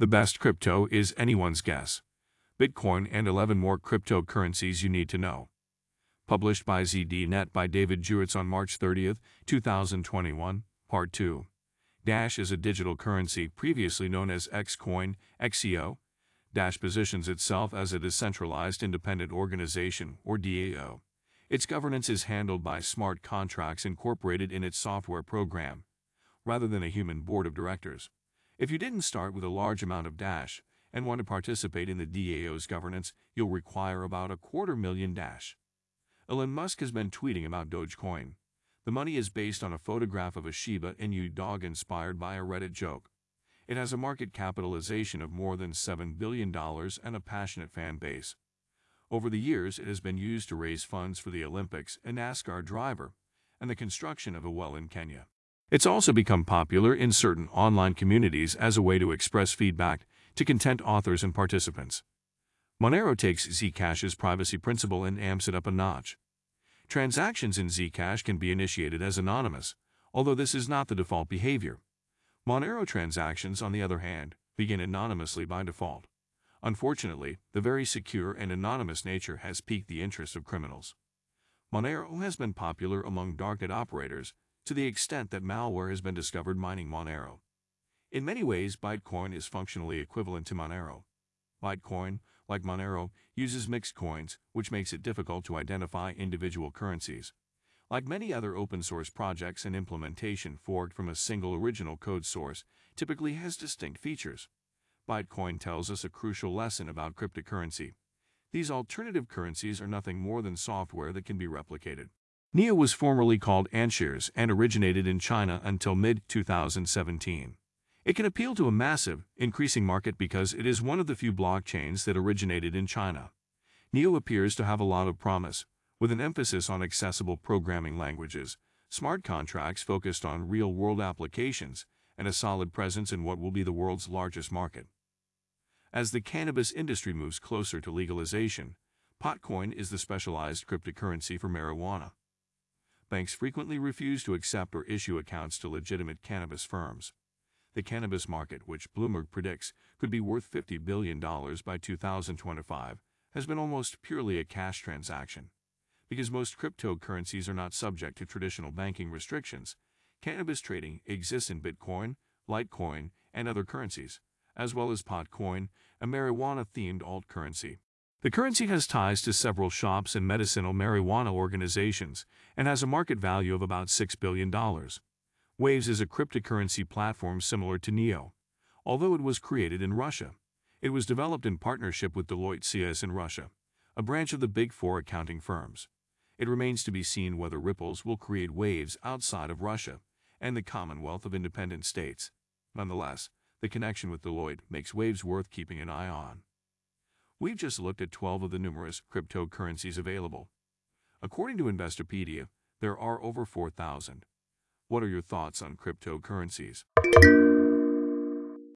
The best crypto is anyone's guess. Bitcoin and 11 more cryptocurrencies you need to know. Published by ZDNet by David Gewirtz on March 30, 2021, Part 2. Dash is a digital currency previously known as Xcoin, XCO. Dash positions itself as a decentralized independent organization, or DAO. Its governance is handled by smart contracts incorporated in its software program, rather than a human board of directors. If you didn't start with a large amount of Dash and want to participate in the DAO's governance, you'll require about a quarter million Dash. Elon Musk has been tweeting about Dogecoin. The money is based on a photograph of a Shiba Inu dog inspired by a Reddit joke. It has a market capitalization of more than $7 billion and a passionate fan base. Over the years, it has been used to raise funds for the Olympics, a NASCAR driver, and the construction of a well in Kenya. It's also become popular in certain online communities as a way to express feedback to content authors and participants. Monero takes Zcash's privacy principle and amps it up a notch. Transactions in Zcash can be initiated as anonymous, although this is not the default behavior. Monero transactions, on the other hand, begin anonymously by default. Unfortunately, the very secure and anonymous nature has piqued the interest of criminals. Monero has been popular among darknet operators to the extent that malware has been discovered mining Monero. In many ways, Bitcoin is functionally equivalent to Monero. Bitcoin, like Monero, uses mixed coins, which makes it difficult to identify individual currencies. Like many other open source projects, an implementation forked from a single original code source typically has distinct features. Bitcoin tells us a crucial lesson about cryptocurrency. These alternative currencies are nothing more than software that can be replicated. NEO was formerly called Antshares and originated in China until mid-2017. It can appeal to a massive, increasing market because it is one of the few blockchains that originated in China. NEO appears to have a lot of promise, with an emphasis on accessible programming languages, smart contracts focused on real-world applications, and a solid presence in what will be the world's largest market. As the cannabis industry moves closer to legalization, Potcoin is the specialized cryptocurrency for marijuana banks frequently refuse to accept or issue accounts to legitimate cannabis firms. The cannabis market, which Bloomberg predicts could be worth $50 billion by 2025, has been almost purely a cash transaction. Because most cryptocurrencies are not subject to traditional banking restrictions, cannabis trading exists in Bitcoin, Litecoin, and other currencies, as well as Potcoin, a marijuana-themed alt currency. The currency has ties to several shops and medicinal marijuana organizations and has a market value of about $6 billion. Waves is a cryptocurrency platform similar to NEO. Although it was created in Russia, it was developed in partnership with Deloitte CS in Russia, a branch of the Big Four accounting firms. It remains to be seen whether Ripples will create waves outside of Russia and the Commonwealth of Independent States. Nonetheless, the connection with Deloitte makes Waves worth keeping an eye on. We've just looked at 12 of the numerous cryptocurrencies available. According to Investopedia, there are over 4,000. What are your thoughts on cryptocurrencies?